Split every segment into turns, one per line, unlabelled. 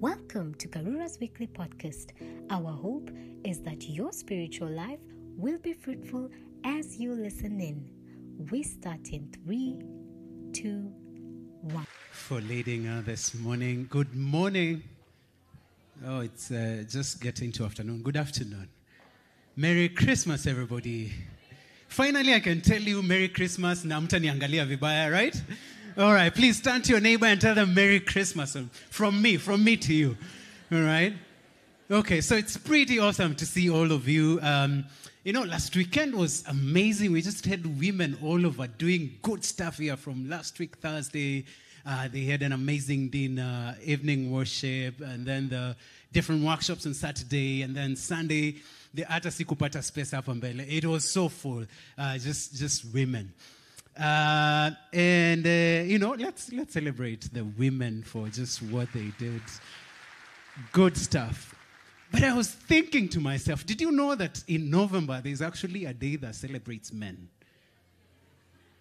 Welcome to Karura's weekly podcast. Our hope is that your spiritual life will be fruitful as you listen in. We start in three, two, one.
for leading uh, this morning. Good morning. Oh, it's uh, just getting to afternoon. Good afternoon. Merry Christmas, everybody. Finally, I can tell you Merry Christmas na mtaniangalia vibaya, right? All right, please turn to your neighbor and tell them Merry Christmas um, from me, from me to you. All right? Okay, so it's pretty awesome to see all of you. Um, you know, last weekend was amazing. We just had women all over doing good stuff here from last week, Thursday. Uh, they had an amazing dinner, evening worship, and then the different workshops on Saturday, and then Sunday, the hata sikupata space hapa mbele. It was so full, uh, just, just women. Uh, and, uh, you know, let's, let's celebrate the women for just what they did good stuff. But I was thinking to myself, did you know that in November there's actually a day that celebrates men?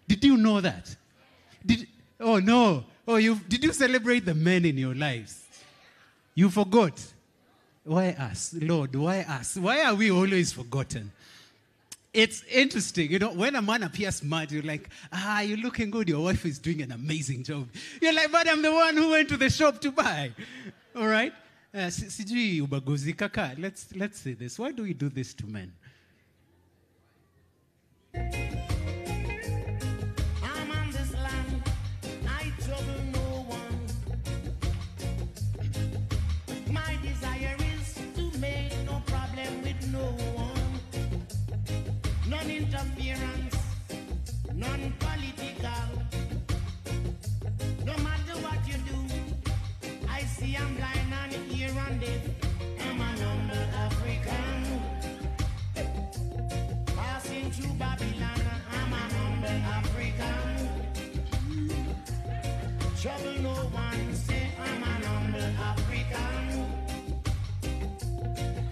Did you know that? Did oh no. Oh you did you celebrate the men in your lives? You forgot. Why us? Lord, why us? Why are we always forgotten? It's interesting, you know, when a man appears mad, you're like, ah, you're looking good. Your wife is doing an amazing job. You're like, but I'm the one who went to the shop to buy. All right? Uh, si- sijui ubaguzi kaka. Let's, let's say this. Why do we do this to men?
Trouble no one, say I'm an humble African.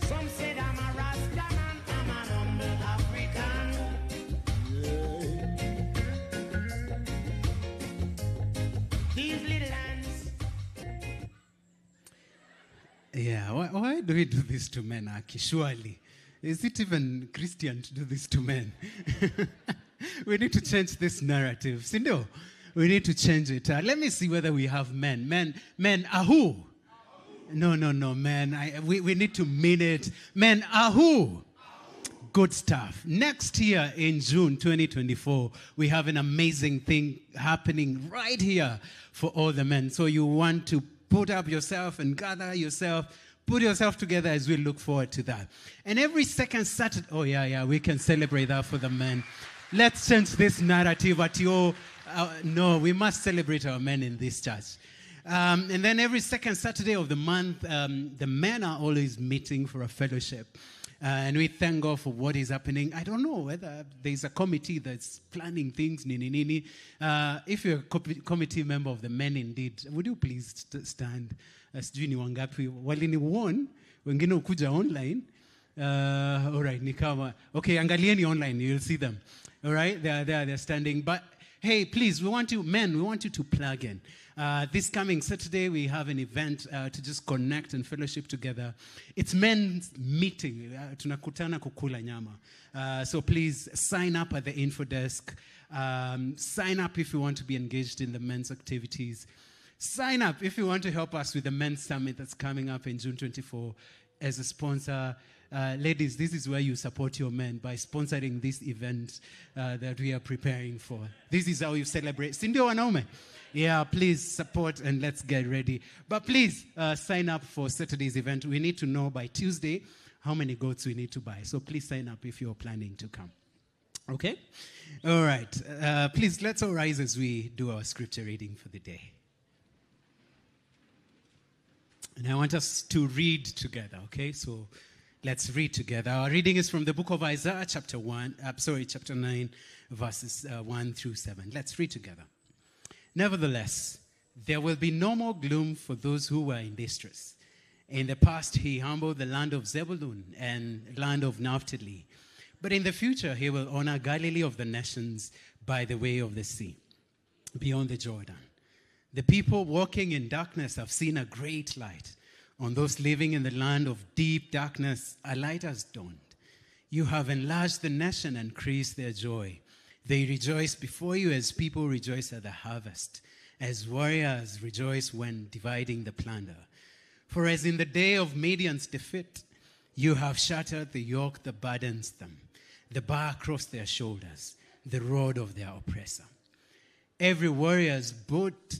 Some I'm a Rasta man, I'm an humble African. These little hands.
Yeah, why, why do we do this to men, Aki? Surely. Is it even Christian to do this to men? we need to change this narrative. Sindo, we need to change it. Uh, let me see whether we have men. Men, men, ahu. No, no, no, men. I, we, we need to mean it. Men, ahu. Good stuff. Next year in June 2024, we have an amazing thing happening right here for all the men. So you want to put up yourself and gather yourself, put yourself together as we look forward to that. And every second Saturday, oh, yeah, yeah, we can celebrate that for the men. Let's change this narrative at your, uh, no, we must celebrate our men in this church. Um, and then every second Saturday of the month, um, the men are always meeting for a fellowship. Uh, and we thank God for what is happening. I don't know whether there's a committee that's planning things, nini nini. Uh, if you're a co- committee member of the men indeed, would you please st- stand? Uh, sijui ni wangapi walini won wengine ukuja online uh, all right ni kama okay angalieni online you'll see them all right they're there they're standing but hey please we want you men we want you to plug in. Uh, this coming saturday we have an event uh, to just connect and fellowship together. It's men's meeting. Uh, tunakutana kukula nyama. Uh, so please sign up at the info desk. Um, sign up if you want to be engaged in the men's activities. Sign up if you want to help us with the men's summit that's coming up in June 24 as a sponsor. Uh, ladies, this is where you support your men by sponsoring this event uh, that we are preparing for. This is how you celebrate. Sindio wanaume? Yeah, please support and let's get ready. But please uh, sign up for Saturday's event. We need to know by Tuesday how many goats we need to buy. So please sign up if you're planning to come. Okay? All right. Uh, please, let's all rise as we do our scripture reading for the day. And I want us to read together, okay? So let's read together. Our reading is from the book of Isaiah, chapter 1, uh, sorry, chapter 9, verses uh, 1 through 7. Let's read together. Nevertheless, there will be no more gloom for those who were in distress. In the past, he humbled the land of Zebulun and land of Naphtali. But in the future, he will honor Galilee of the nations by the way of the sea, beyond the Jordan. The people walking in darkness have seen a great light. On those living in the land of deep darkness, a light has dawned. You have enlarged the nation and increased their joy. They rejoice before you as people rejoice at the harvest, as warriors rejoice when dividing the plunder. For as in the day of Midian's defeat, you have shattered the yoke that burdens them, the bar across their shoulders, the rod of their oppressor. Every warrior's boat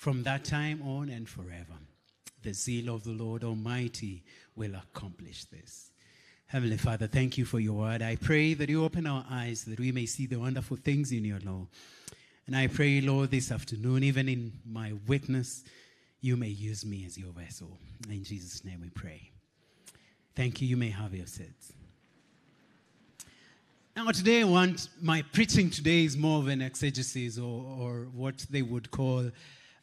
from that time on and forever. The zeal of the Lord Almighty will accomplish this. Heavenly Father, thank you for your word. I pray that you open our eyes that we may see the wonderful things in your law. And I pray, Lord, this afternoon, even in my witness, you may use me as your vessel. In Jesus' name we pray. Thank you. You may have your seats. Now, today, I want my preaching today is more of an exegesis or, or what they would call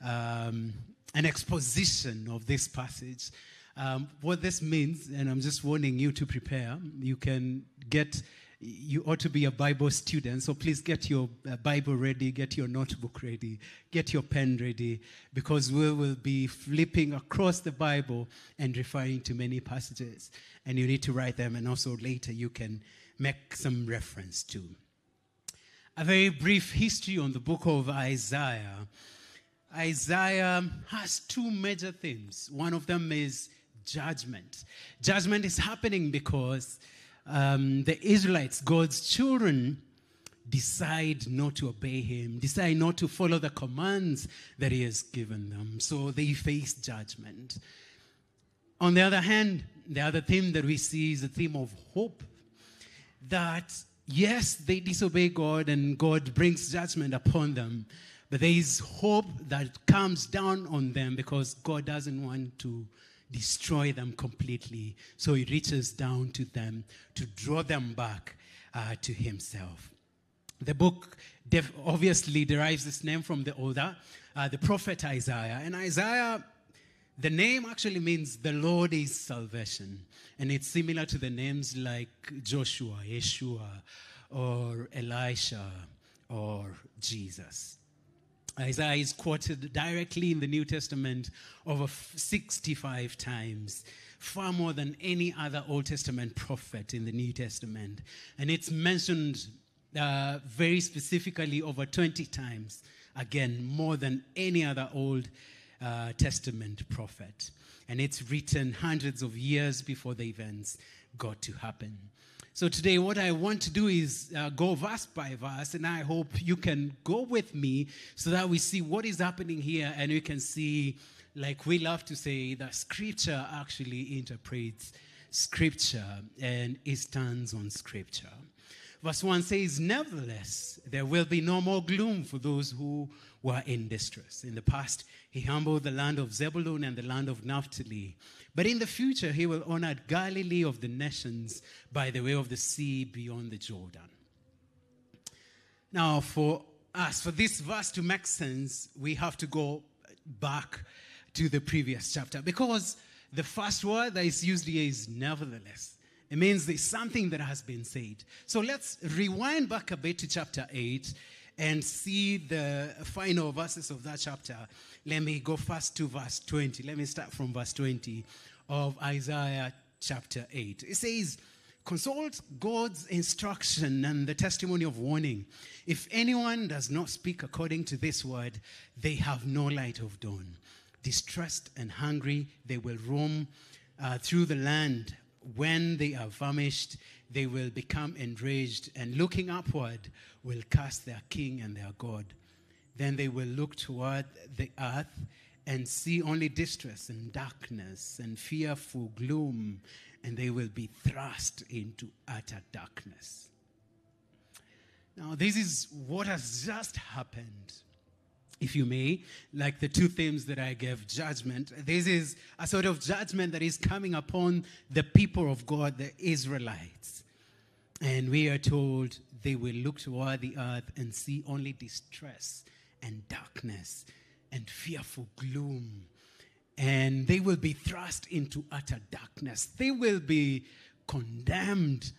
um, an exposition of this passage. Um, what this means, and I'm just warning you to prepare, you can get, you ought to be a Bible student, so please get your uh, Bible ready, get your notebook ready, get your pen ready, because we will be flipping across the Bible and referring to many passages. And you need to write them, and also later you can make some reference to. A very brief history on the book of Isaiah. Isaiah has two major themes. One of them is judgment. Judgment is happening because um, the Israelites, God's children, decide not to obey him, decide not to follow the commands that he has given them. So they face judgment. On the other hand, the other theme that we see is the theme of hope. That yes, they disobey God and God brings judgment upon them, but there is hope that comes down on them because God doesn't want to destroy them completely. So he reaches down to them to draw them back uh, to himself. The book def- obviously derives its name from the older, uh, the prophet Isaiah. And Isaiah, the name actually means the Lord is salvation. And it's similar to the names like Joshua, Yeshua, or Elisha, or Jesus. Isaiah is quoted directly in the New Testament over 65 times, far more than any other Old Testament prophet in the New Testament. And it's mentioned uh, very specifically over 20 times, again, more than any other Old uh, Testament prophet. And it's written hundreds of years before the events got to happen. So today, what I want to do is uh, go verse by verse, and I hope you can go with me so that we see what is happening here, and we can see, like we love to say, that Scripture actually interprets Scripture and it stands on Scripture. Verse 1 says, Nevertheless, there will be no more gloom for those who were in distress. In the past, he humbled the land of Zebulun and the land of Naphtali. But in the future, he will honor Galilee of the nations by the way of the sea beyond the Jordan. Now, for us, for this verse to make sense, we have to go back to the previous chapter because the first word that is used here is nevertheless. It means there's something that has been said. So let's rewind back a bit to chapter 8 and see the final verses of that chapter. Let me go first to verse 20. Let me start from verse 20 of Isaiah chapter 8. It says, Consult God's instruction and the testimony of warning. If anyone does not speak according to this word, they have no light of dawn. Distressed and hungry, they will roam uh, through the land. When they are famished, they will become enraged, and looking upward, will cast their king and their God. Then they will look toward the earth and see only distress and darkness and fearful gloom, and they will be thrust into utter darkness. Now, this is what has just happened. If you may, like the two themes that I gave judgment, this is a sort of judgment that is coming upon the people of God, the Israelites. And we are told they will look toward the earth and see only distress and darkness and fearful gloom. And they will be thrust into utter darkness. They will be condemned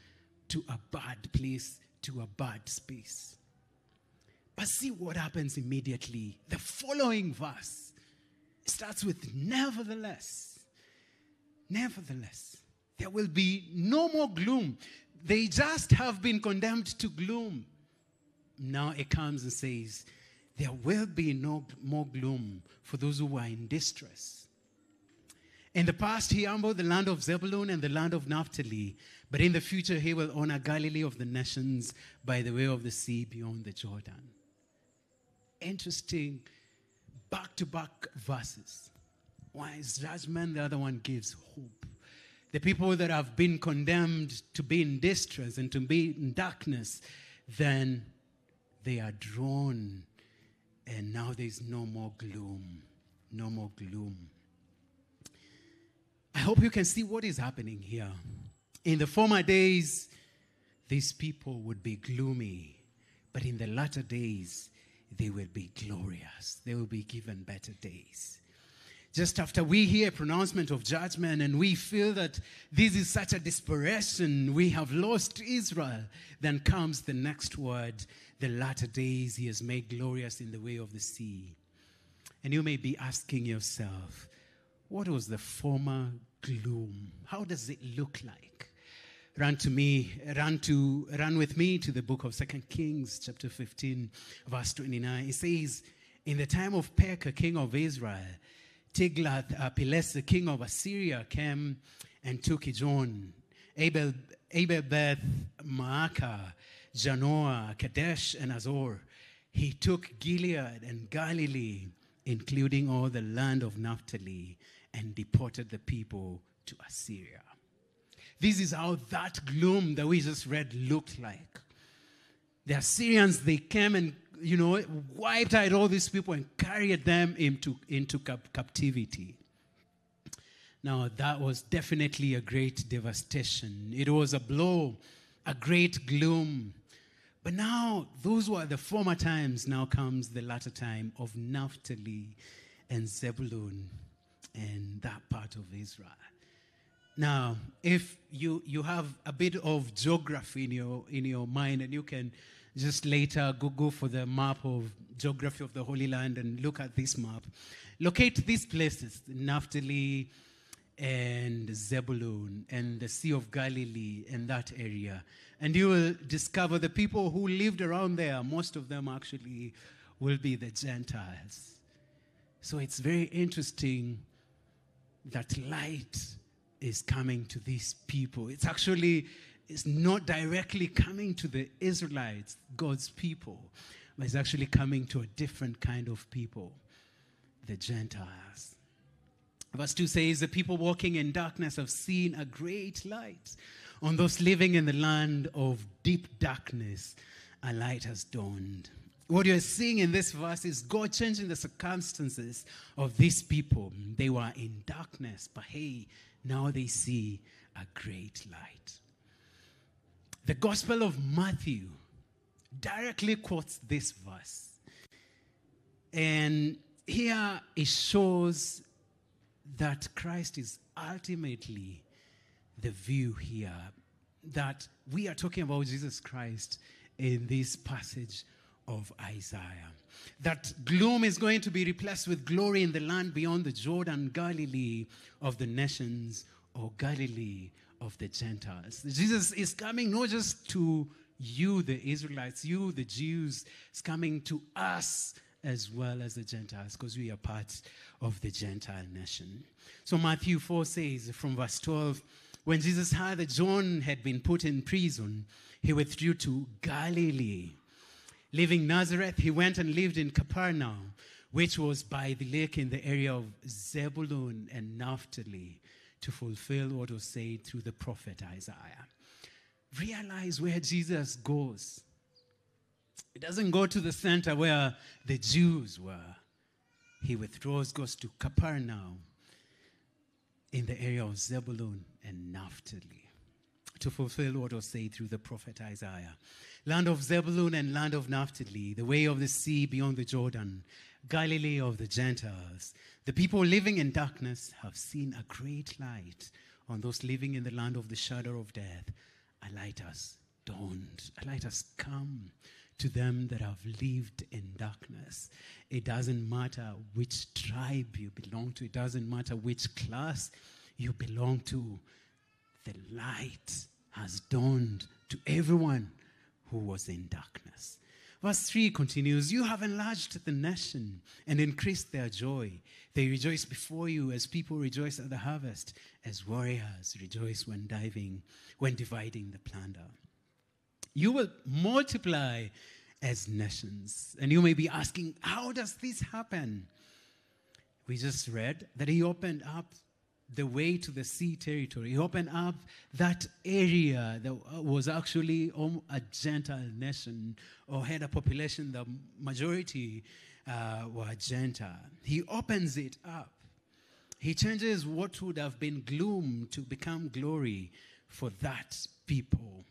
to a bad place, to a bad space. But see what happens immediately. The following verse starts with nevertheless. Nevertheless, there will be no more gloom. They just have been condemned to gloom. Now it comes and says, There will be no more gloom for those who are in distress. In the past, he humbled the land of Zebulun and the land of Naphtali, but in the future, he will honor Galilee of the nations by the way of the sea beyond the Jordan. Interesting back to back verses. One is judgment, the other one gives hope. The people that have been condemned to be in distress and to be in darkness, then they are drawn, and now there's no more gloom. No more gloom. I hope you can see what is happening here. In the former days, these people would be gloomy, but in the latter days, they will be glorious. They will be given better days. Just after we hear a pronouncement of judgment and we feel that this is such a desperation, we have lost Israel, then comes the next word the latter days he has made glorious in the way of the sea. And you may be asking yourself, what was the former gloom? How does it look like? Run to me, run to run with me to the book of Second Kings, chapter 15, verse 29. It says, In the time of Pekah, king of Israel, Tiglath-Pileser, king of Assyria, came and took Ijon, Abel, Beth Maacah, Janoah, Kadesh, and Azor. He took Gilead and Galilee, including all the land of Naphtali, and deported the people to Assyria. This is how that gloom that we just read looked like. The Assyrians, they came and, you know, wiped out all these people and carried them into, into cap- captivity. Now, that was definitely a great devastation. It was a blow, a great gloom. But now, those were the former times. Now comes the latter time of Naphtali and Zebulun and that part of Israel. Now, if you, you have a bit of geography in your, in your mind, and you can just later Google for the map of geography of the Holy Land and look at this map, locate these places Naphtali and Zebulun and the Sea of Galilee and that area. And you will discover the people who lived around there, most of them actually will be the Gentiles. So it's very interesting that light is coming to these people. It's actually it's not directly coming to the Israelites, God's people, but it's actually coming to a different kind of people, the Gentiles. Verse 2 says, The people walking in darkness have seen a great light. On those living in the land of deep darkness, a light has dawned. What you're seeing in this verse is God changing the circumstances of these people. They were in darkness, but hey, now they see a great light. The Gospel of Matthew directly quotes this verse. And here it shows that Christ is ultimately the view here. That we are talking about Jesus Christ in this passage of Isaiah. That gloom is going to be replaced with glory in the land beyond the Jordan, Galilee of the nations, or Galilee of the Gentiles. Jesus is coming not just to you, the Israelites, you, the Jews, is coming to us as well as the Gentiles, because we are part of the Gentile nation. So Matthew 4 says from verse 12, when Jesus heard that John had been put in prison, he withdrew to Galilee. Leaving Nazareth, he went and lived in Capernaum, which was by the lake in the area of Zebulun and Naphtali, to fulfill what was said through the prophet Isaiah. Realize where Jesus goes. He doesn't go to the center where the Jews were. He withdraws, goes to Capernaum in the area of Zebulun and Naphtali to fulfill what was said through the prophet Isaiah. Land of Zebulun and land of Naphtali, the way of the sea beyond the Jordan, Galilee of the Gentiles. The people living in darkness have seen a great light. On those living in the land of the shadow of death, a light has dawned. A light has come to them that have lived in darkness. It doesn't matter which tribe you belong to, it doesn't matter which class you belong to. The light has dawned to everyone who was in darkness. Verse 3 continues You have enlarged the nation and increased their joy. They rejoice before you as people rejoice at the harvest, as warriors rejoice when diving, when dividing the plunder. You will multiply as nations. And you may be asking, How does this happen? We just read that he opened up the way to the sea territory. He opened up that area that was actually a Gentile nation or had a population, the majority uh, were Gentile. He opens it up. He changes what would have been gloom to become glory for that people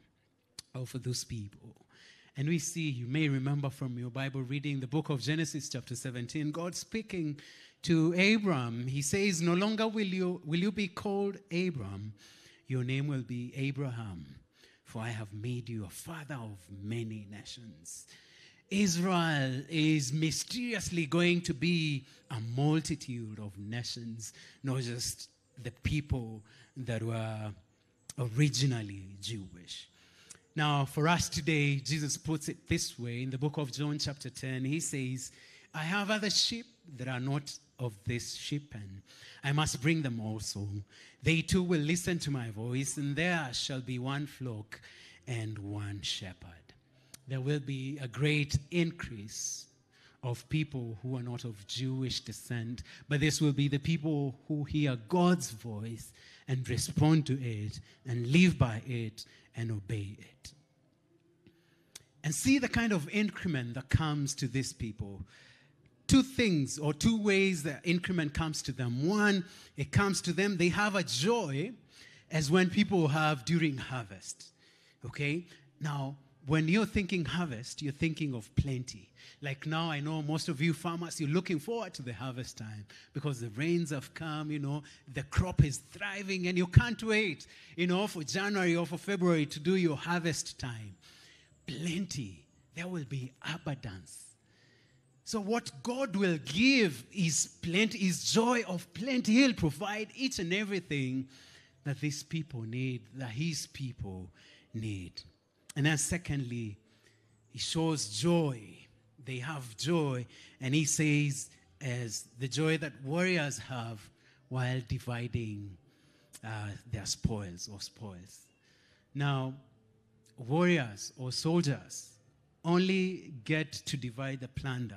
or for those people. And we see, you may remember from your Bible reading the book of Genesis, chapter 17, God speaking to Abram. He says, No longer will you, will you be called Abram, your name will be Abraham, for I have made you a father of many nations. Israel is mysteriously going to be a multitude of nations, not just the people that were originally Jewish. Now, for us today, Jesus puts it this way in the book of John, chapter 10. He says, I have other sheep that are not of this sheep, and I must bring them also. They too will listen to my voice, and there shall be one flock and one shepherd. There will be a great increase of people who are not of Jewish descent, but this will be the people who hear God's voice and respond to it and live by it and obey it. And see the kind of increment that comes to these people two things or two ways that increment comes to them. One, it comes to them, they have a joy as when people have during harvest. Okay? Now, when you're thinking harvest, you're thinking of plenty. Like now, I know most of you farmers, you're looking forward to the harvest time because the rains have come, you know, the crop is thriving, and you can't wait, you know, for January or for February to do your harvest time. Plenty. There will be abundance. So, what God will give is plenty, is joy of plenty. He'll provide each and everything that these people need, that His people need. And then, secondly, He shows joy. They have joy. And He says, as the joy that warriors have while dividing uh, their spoils or spoils. Now, warriors or soldiers only get to divide the plunder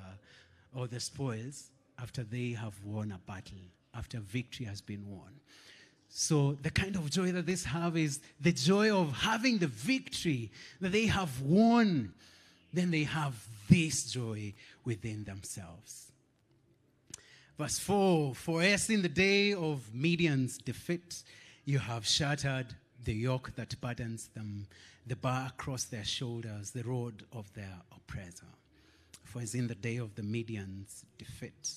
or the spoils after they have won a battle, after victory has been won. So, the kind of joy that they have is the joy of having the victory that they have won. Then they have this joy within themselves. Verse 4 For as in the day of Midian's defeat, you have shattered the yoke that burdens them, the bar across their shoulders, the rod of their oppressor. For as in the day of the Midian's defeat.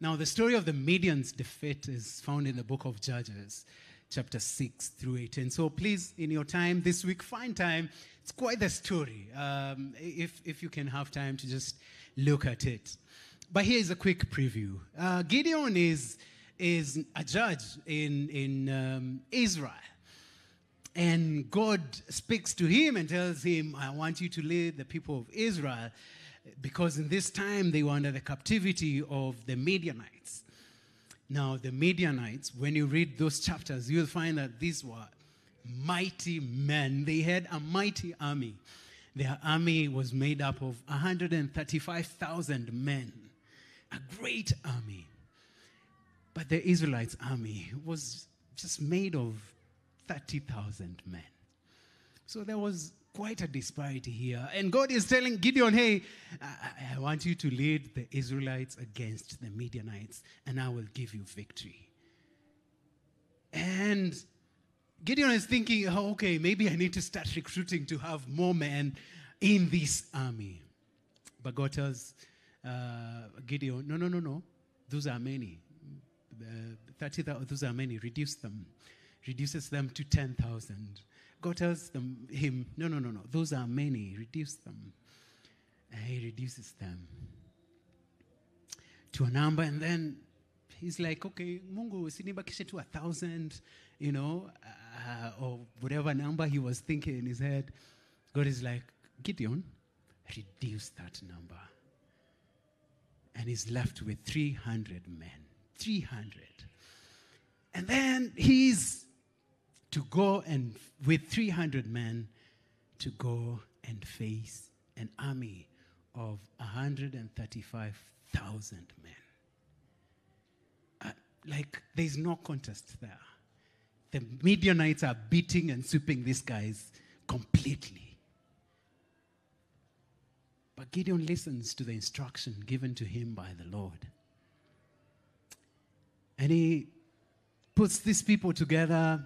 Now, the story of the Midian's defeat is found in the book of Judges, chapter 6 through 18. So please, in your time this week, find time. It's quite the story. Um, if, if you can have time to just look at it. But here is a quick preview. Uh, Gideon is, is a judge in, in um, Israel. And God speaks to him and tells him, I want you to lead the people of Israel because in this time they were under the captivity of the Midianites. Now, the Midianites, when you read those chapters, you'll find that these were mighty men. They had a mighty army. Their army was made up of 135,000 men, a great army. But the Israelites' army was just made of 30,000 men. So there was quite a disparity here. And God is telling Gideon, hey, I, I want you to lead the Israelites against the Midianites, and I will give you victory. And Gideon is thinking, oh, okay, maybe I need to start recruiting to have more men in this army. But God tells uh, Gideon, no, no, no, no. Those are many. Uh, 30,000, those are many. Reduce them. Reduces them to 10,000. God tells them, him, no, no, no, no. Those are many. Reduce them. And he reduces them to a number. And then he's like, okay, Mungu, sinibakishe to a thousand, you know, uh, or whatever number he was thinking in his head. God is like, Gideon, reduce that number. And he's left with 300 men. 300. And then he's to go and, with 300 men, to go and face an army of 135,000 men. Uh, like, there's no contest there. The Midianites are beating and sweeping these guys completely. But Gideon listens to the instruction given to him by the Lord. And he puts these people together.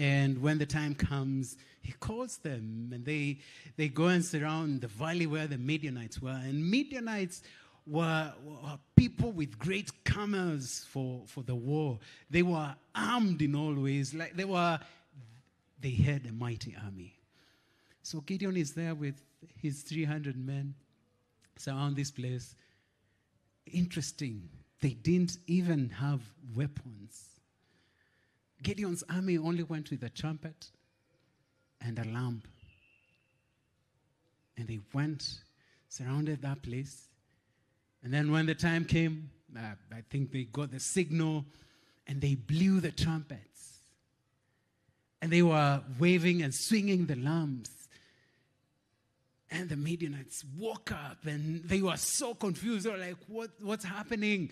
And when the time comes, he calls them and they, they go and surround the valley where the Midianites were. And Midianites were, were people with great camels for, for the war. They were armed in all ways. Like they were, they had a mighty army. So Gideon is there with his 300 men surround this place. Interesting. They didn't even have weapons. Gideon's army only went with a trumpet and a lamp. And they went, surrounded that place. And then when the time came, uh, I think they got the signal and they blew the trumpets. And they were waving and swinging the lamps. And the Midianites woke up and they were so confused. They were like, what, what's happening?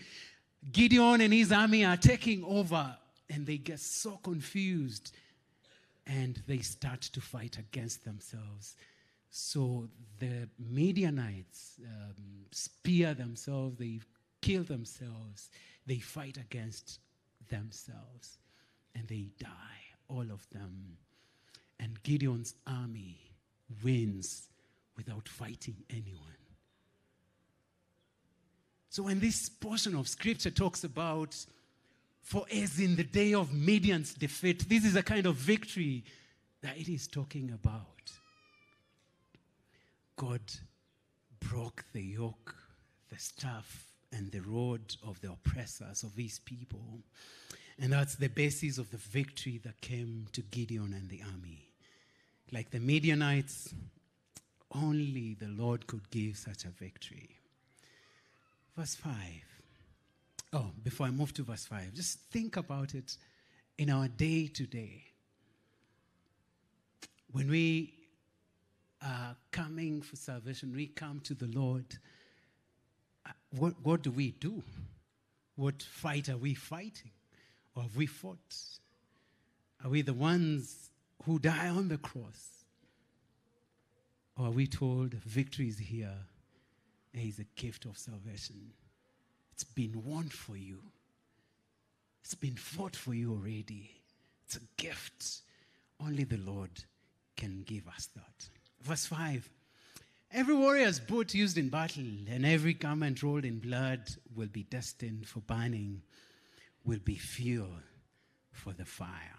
Gideon and his army are taking over. And they get so confused. And they start to fight against themselves. So the Midianites um, spear themselves, they kill themselves, they fight against themselves, and they die, all of them. And Gideon's army wins without fighting anyone. So when this portion of scripture talks about, for as in the day of Midian's defeat, this is a kind of victory that it is talking about. God broke the yoke, the staff, and the rod of the oppressors of his people. And that's the basis of the victory that came to Gideon and the army. Like the Midianites, only the Lord could give such a victory. Verse 5. Oh, before I move to verse 5, just think about it in our day to day. When we are coming for salvation, we come to the Lord, uh, what, what do we do? What fight are we fighting? Or have we fought? Are we the ones who die on the cross? Or are we told victory is here? It is a gift of salvation. It's been won for you. It's been fought for you already. It's a gift. Only the Lord can give us that. Verse 5 Every warrior's boot used in battle and every garment rolled in blood will be destined for burning, will be fuel for the fire.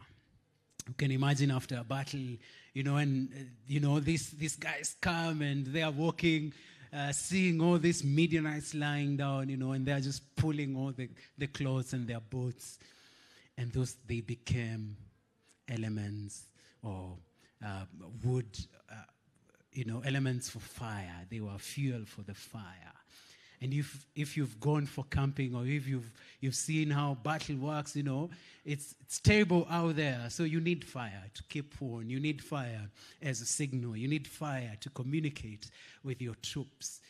You can imagine after a battle, you know, and, uh, you know, these, these guys come and they are walking, uh, seeing all these Midianites lying down, you know, and they're just pulling all the, the clothes and their boots. And those, they became elements or uh, wood, uh, you know, elements for fire. They were fuel for the fire. And if, if you've gone for camping or if you've, you've seen how battle works, you know, it's, it's terrible out there. So you need fire to keep warm. You need fire as a signal. You need fire to communicate with your troops.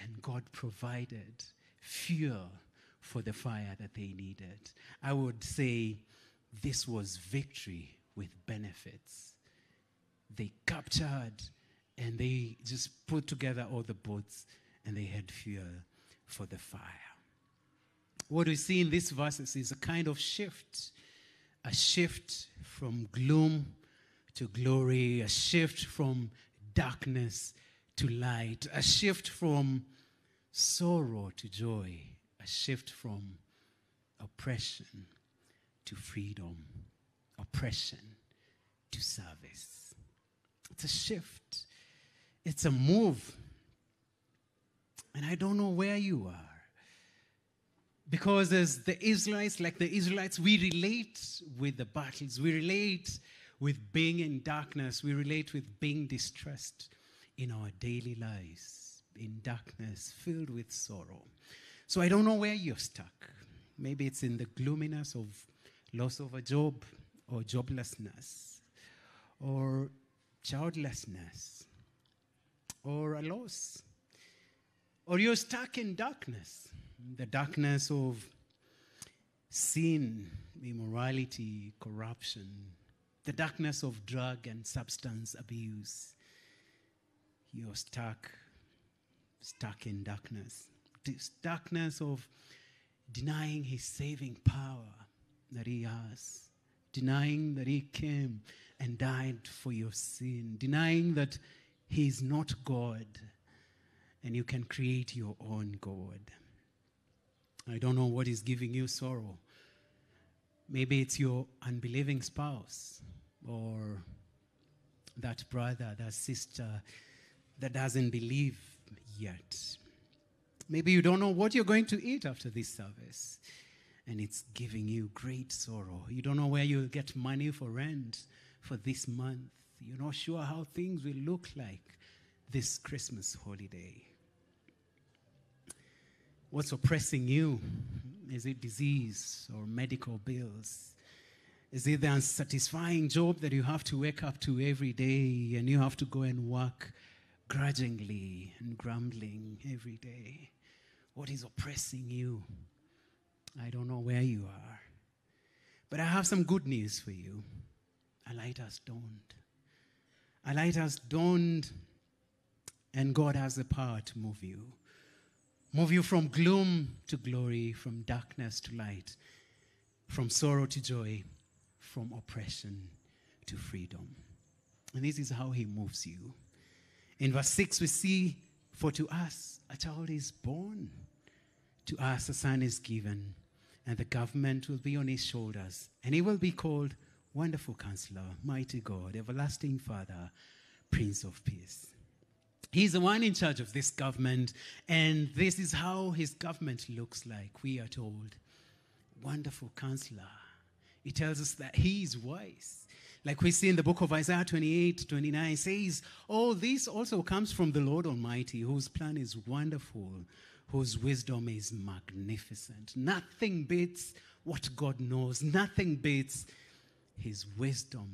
And God provided fuel for the fire that they needed. I would say this was victory with benefits. they captured and they just put together all the boats and they had fuel for the fire. What we see in these verses is a kind of shift a shift from gloom to glory, a shift from darkness to light, a shift from sorrow to joy, a shift from oppression to freedom, oppression to service. It's a shift, it's a move. And I don't know where you are. Because as the Israelites, like the Israelites, we relate with the battles, we relate with being in darkness, we relate with being distressed in our daily lives, in darkness, filled with sorrow. So I don't know where you're stuck. Maybe it's in the gloominess of loss of a job or joblessness or childlessness or a loss. Or you're stuck in darkness, the darkness of sin, immorality, corruption, the darkness of drug and substance abuse. You're stuck, stuck in darkness. This darkness of denying his saving power that he has, denying that he came and died for your sin, denying that he is not God and you can create your own God. I don't know what is giving you sorrow. Maybe it's your unbelieving spouse or that brother, that sister that doesn't believe yet. Maybe you don't know what you're going to eat after this service, and it's giving you great sorrow. You don't know where you'll get money for rent for this month. You're not sure how things will look like this Christmas holiday. What's oppressing you? Is it disease or medical bills? Is it the unsatisfying job that you have to wake up to every day and you have to go and work grudgingly and grumbling every day? What is oppressing you? I don't know where you are. But I have some good news for you. A light has dawned. A light has dawned, and God has the power to move you. Move you from gloom to glory, from darkness to light, from sorrow to joy, from oppression to freedom. And this is how he moves you. In verse 6, we see, For to us a child is born, to us a son is given, and the government will be on his shoulders, and he will be called Wonderful Counselor, Mighty God, Everlasting Father, Prince of Peace. He's the one in charge of this government, and this is how his government looks like, we are told. Wonderful Counselor. He tells us that he is wise. Like we see in the book of Isaiah 28 29, says, All this also comes from the Lord Almighty, whose plan is wonderful, whose wisdom is magnificent. Nothing beats what God knows, nothing beats his wisdom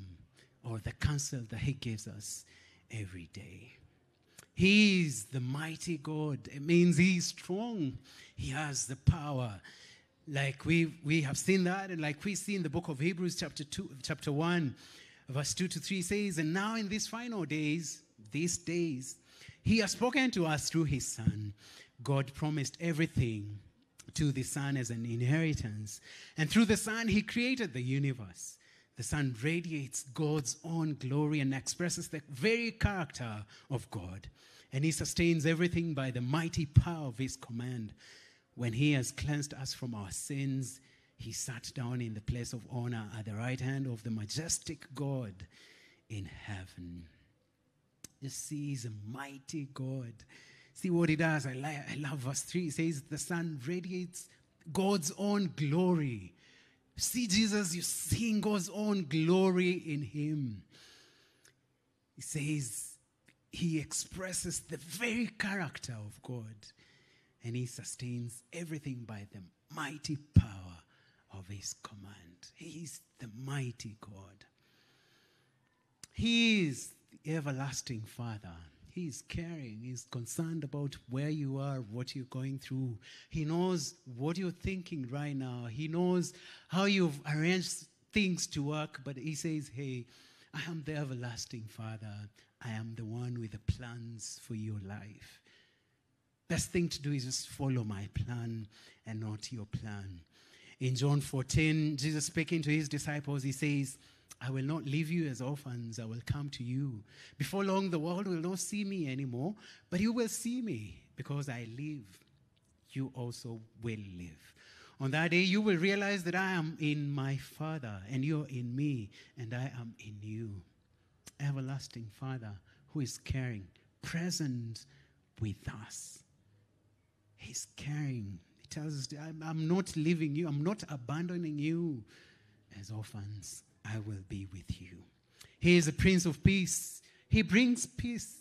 or the counsel that he gives us every day. He's the mighty God. It means he's strong. He has the power. Like we we have seen that, and like we see in the book of Hebrews, chapter two, chapter one, verse two to three says, And now in these final days, these days, he has spoken to us through his son. God promised everything to the son as an inheritance. And through the son, he created the universe. The Son radiates God's own glory and expresses the very character of God. And He sustains everything by the mighty power of His command. When He has cleansed us from our sins, He sat down in the place of honor at the right hand of the majestic God in heaven. You see, He's a mighty God. See what He does. I, li- I love verse 3. It says, The Son radiates God's own glory See Jesus, you're seeing God's own glory in him. He says he expresses the very character of God and he sustains everything by the mighty power of his command. He is the mighty God. He is the everlasting Father. He's caring. He's concerned about where you are, what you're going through. He knows what you're thinking right now. He knows how you've arranged things to work, but He says, Hey, I am the everlasting Father. I am the one with the plans for your life. Best thing to do is just follow my plan and not your plan. In John 14, Jesus speaking to his disciples, he says, I will not leave you as orphans, I will come to you. Before long, the world will not see me anymore, but you will see me because I live. You also will live. On that day, you will realize that I am in my Father, and you're in me, and I am in you. Everlasting Father, who is caring, present with us. He's caring. He tells us, I'm, I'm not leaving you, I'm not abandoning you as orphans. I will be with you. He is the Prince of Peace. He brings peace.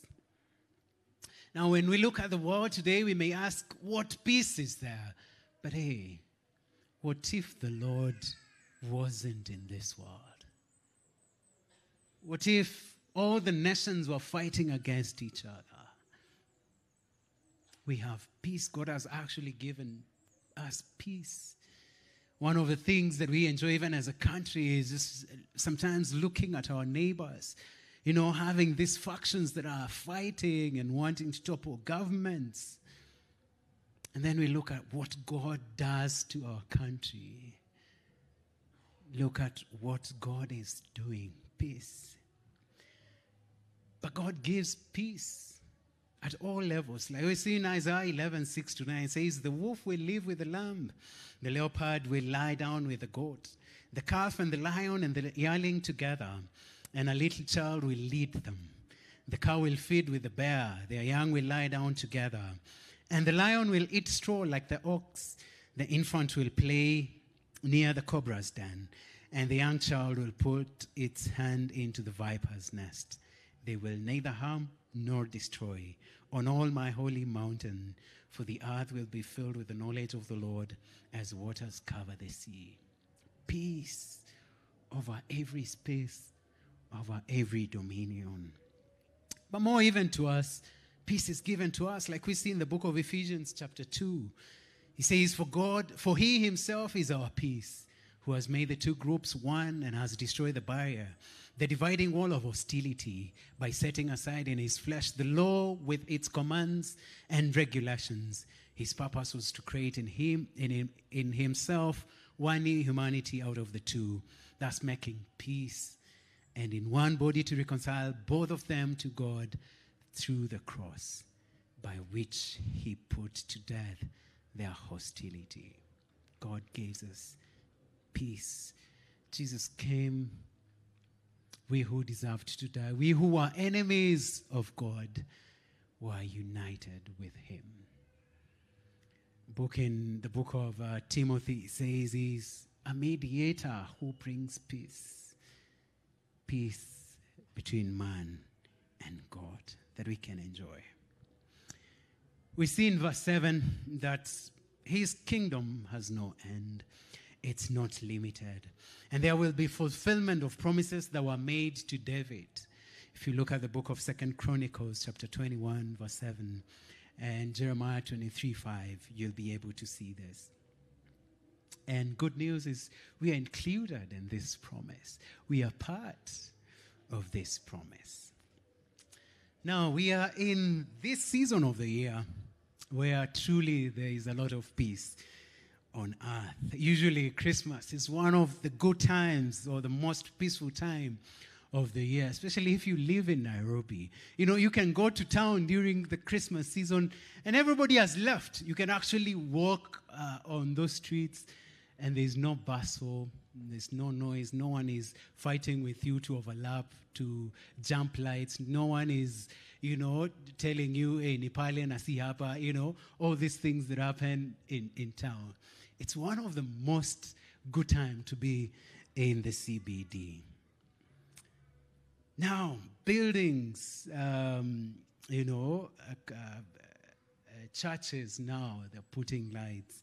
Now, when we look at the world today, we may ask, what peace is there? But hey, what if the Lord wasn't in this world? What if all the nations were fighting against each other? We have peace. God has actually given us peace. One of the things that we enjoy, even as a country, is just sometimes looking at our neighbors, you know, having these factions that are fighting and wanting to topple governments. And then we look at what God does to our country. Look at what God is doing peace. But God gives peace at all levels. Like we see in Isaiah 11, 6 to 9, it says, The wolf will live with the lamb, the leopard will lie down with the goat, the calf and the lion and the yearling together, and a little child will lead them. The cow will feed with the bear, their young will lie down together, and the lion will eat straw like the ox, the infant will play near the cobra's den, and the young child will put its hand into the viper's nest. They will neither harm nor destroy on all my holy mountain, for the earth will be filled with the knowledge of the Lord as waters cover the sea. Peace over every space, over every dominion. But more even to us, peace is given to us, like we see in the book of Ephesians, chapter 2. He says, For God, for He Himself is our peace, who has made the two groups one and has destroyed the barrier the dividing wall of hostility by setting aside in his flesh the law with its commands and regulations. His purpose was to create in him, in, him, in himself, one new humanity out of the two, thus making peace, and in one body to reconcile both of them to God through the cross, by which he put to death their hostility. God gives us peace. Jesus came we who deserved to die, we who were enemies of God, were united with him. Book in the book of uh, Timothy says he's a mediator who brings peace. Peace between man and God that we can enjoy. We see in verse 7 that his kingdom has no end it's not limited. And there will be fulfillment of promises that were made to David. If you look at the book of Second Chronicles, chapter 21, verse 7, and Jeremiah 23, 5, you'll be able to see this. And good news is we are included in this promise. We are part of this promise. Now, we are in this season of the year where truly there is a lot of peace on earth. Usually, Christmas is one of the good times or the most peaceful time of the year, especially if you live in Nairobi. You know, you can go to town during the Christmas season and everybody has left. You can actually walk uh, on those streets and there's no bustle, there's no noise, no one is fighting with you to overlap, to jump lights, no one is, you know, telling you, hey, Nepalian asihapa, you know, all these things that happen in, in town it's one of the most good time to be in the CBD. Now, buildings, um, you know, uh, uh, churches now, they're putting lights,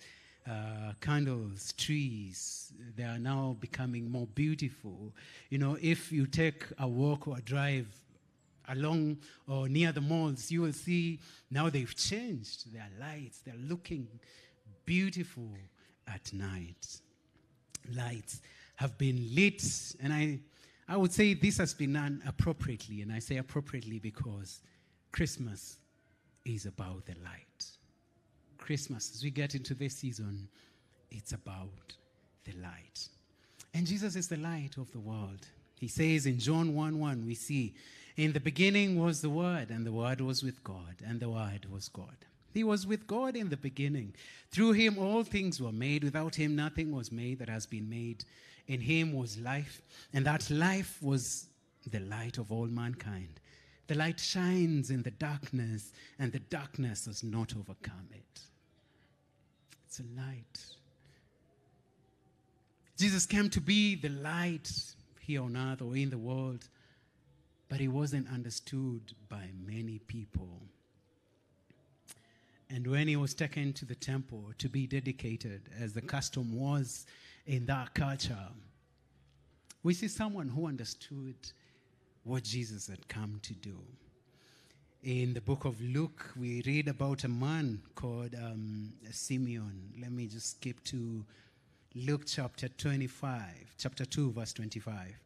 uh, candles, trees, they are now becoming more beautiful. You know, if you take a walk or a drive along or near the malls, you will see now they've changed their lights, they're looking beautiful at night. Lights have been lit, and I, I would say this has been done appropriately, and I say appropriately because Christmas is about the light. Christmas, as we get into this season, it's about the light. And Jesus is the light of the world. He says in John 1 1, we see, In the beginning was the Word, and the Word was with God, and the Word was God. He was with God in the beginning. Through him all things were made. Without him nothing was made that has been made. In him was life, and that life was the light of all mankind. The light shines in the darkness, and the darkness has not overcome it. It's a light. Jesus came to be the light here on earth or in the world, but he wasn't understood by many people. And when he was taken to the temple to be dedicated, as the custom was in that culture, we see someone who understood what Jesus had come to do. In the book of Luke, we read about a man called um, Simeon. Let me just skip to Luke chapter 25, chapter 2, verse 25.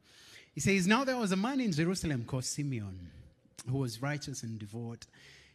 He says, Now there was a man in Jerusalem called Simeon who was righteous and devout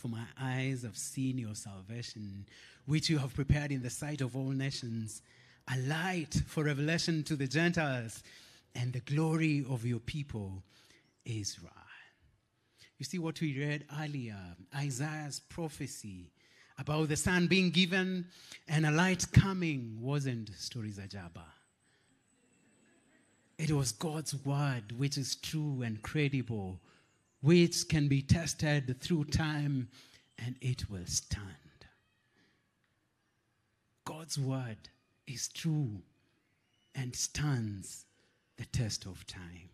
for my eyes have seen your salvation, which you have prepared in the sight of all nations, a light for revelation to the Gentiles and the glory of your people, Israel. You see what we read earlier Isaiah's prophecy about the sun being given and a light coming wasn't stories of Jabba. It was God's word, which is true and credible, which can be tested through time and it will stand. God's word is true and stands the test of time.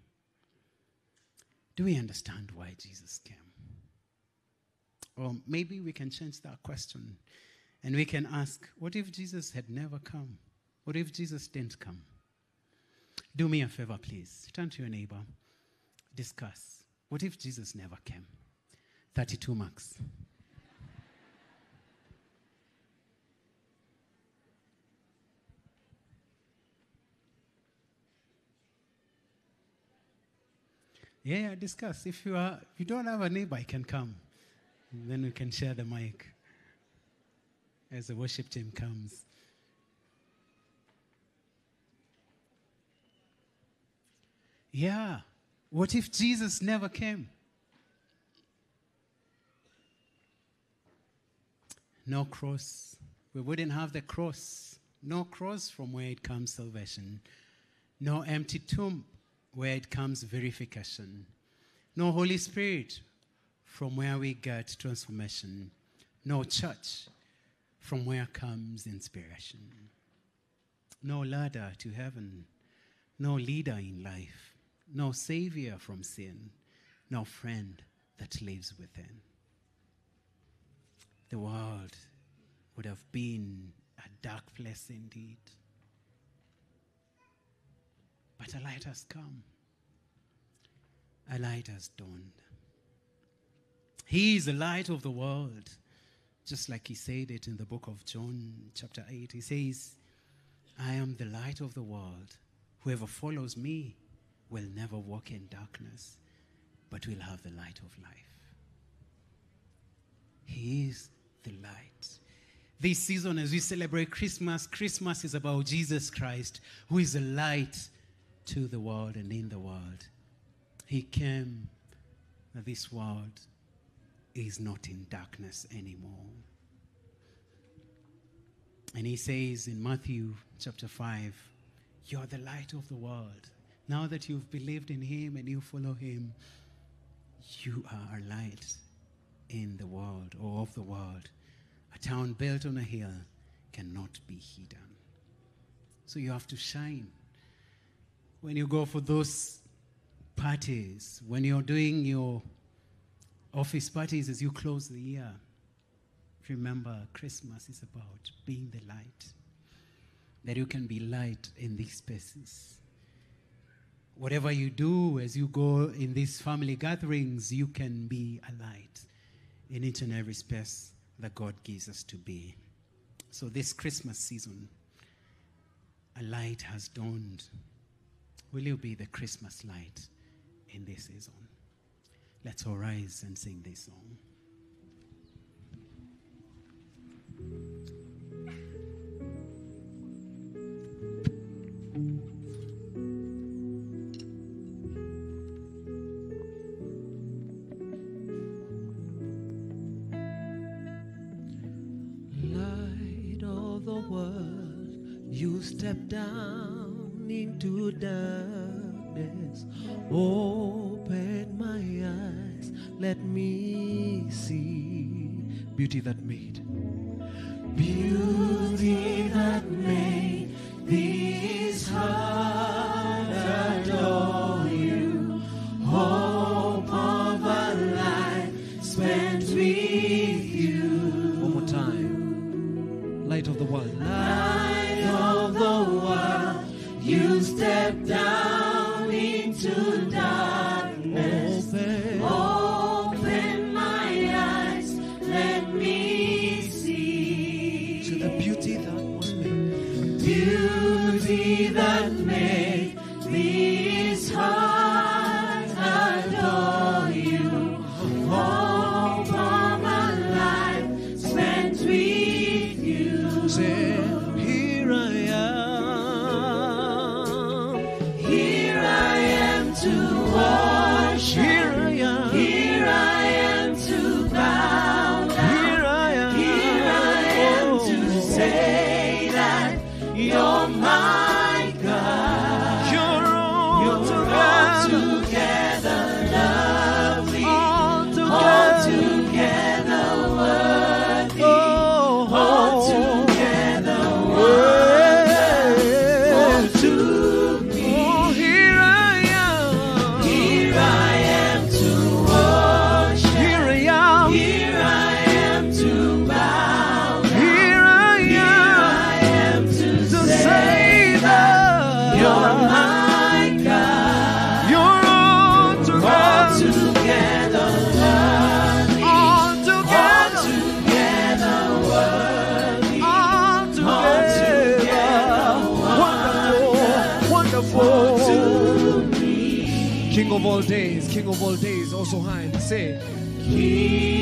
Do we understand why Jesus came? Or maybe we can change that question and we can ask what if Jesus had never come? What if Jesus didn't come? Do me a favor, please. Turn to your neighbor. Discuss. What if Jesus never came? 32 marks. Yeah, discuss. If you are, if you don't have a neighbor, you can come. then we can share the mic as the worship team comes. Yeah. What if Jesus never came? No cross. We wouldn't have the cross. No cross from where it comes salvation. No empty tomb where it comes verification. No Holy Spirit from where we get transformation. No church from where comes inspiration. No ladder to heaven. No leader in life no savior from sin, no friend that lives within. The world would have been a dark place indeed. But a light has come, a light has dawned. He is the light of the world, just like he said it in the book of John, chapter 8. He says, I am the light of the world. Whoever follows me will never walk in darkness, but will have the light of life. He is the light. This season, as we celebrate Christmas, Christmas is about Jesus Christ, who is the light to the world and in the world. He came that this world is not in darkness anymore. And he says in Matthew chapter 5, You're the light of the world. Now that you've believed in Him and you follow Him, you are a light in the world or of the world. A town built on a hill cannot be hidden. So you have to shine. When you go for those parties, when you're doing your office parties as you close the year, remember Christmas is about being the light. That you can be light in these spaces whatever you do as you go in these family gatherings, you can be a light in each and every space that God gives us to be. So, this Christmas season, a light has dawned. Will you be the Christmas light in this season? Let's all rise and sing this song.
step down into darkness. Open my eyes, let me see beauty that You.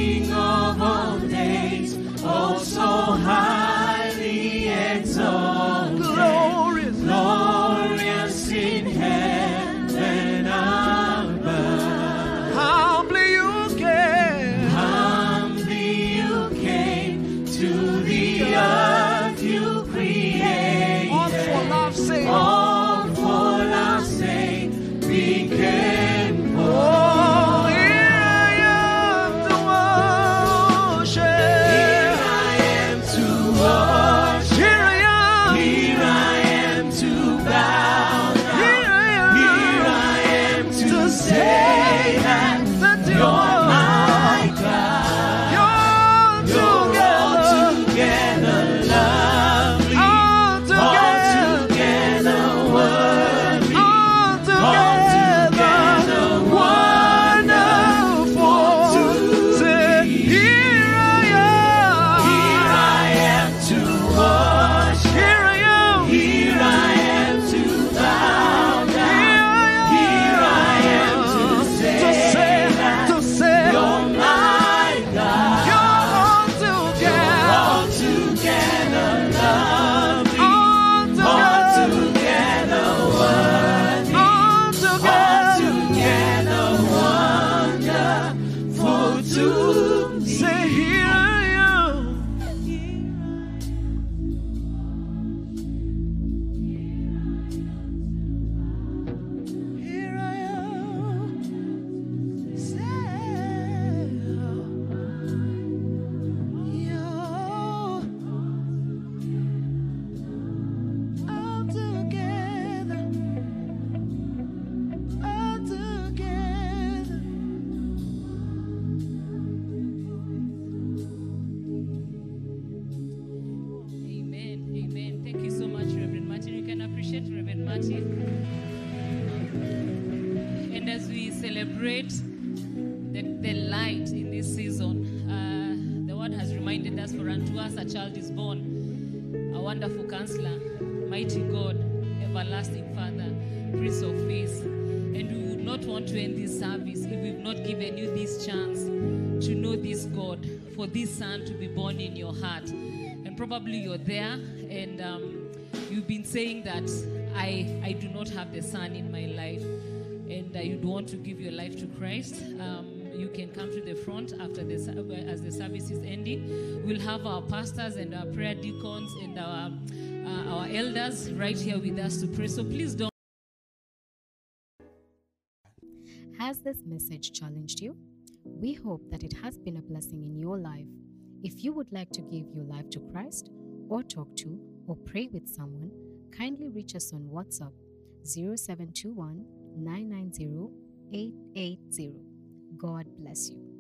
Counselor, mighty God, everlasting Father, Prince of Peace. And we would not want to end this service if we've not given you this chance to know this God, for this son to be born in your heart. And probably you're there and um, you've been saying that I, I do not have the son in my life and uh, you'd want to give your life to Christ, um, you can come to the front after the as the service is ending. We'll have our pastors and our prayer deacons and our uh, our elders right here with us to pray. So please don't.
Has this message challenged you? We hope that it has been a blessing in your life. If you would like to give your life to Christ, or talk to, or pray with someone, kindly reach us on WhatsApp 0721 990 880. God bless you.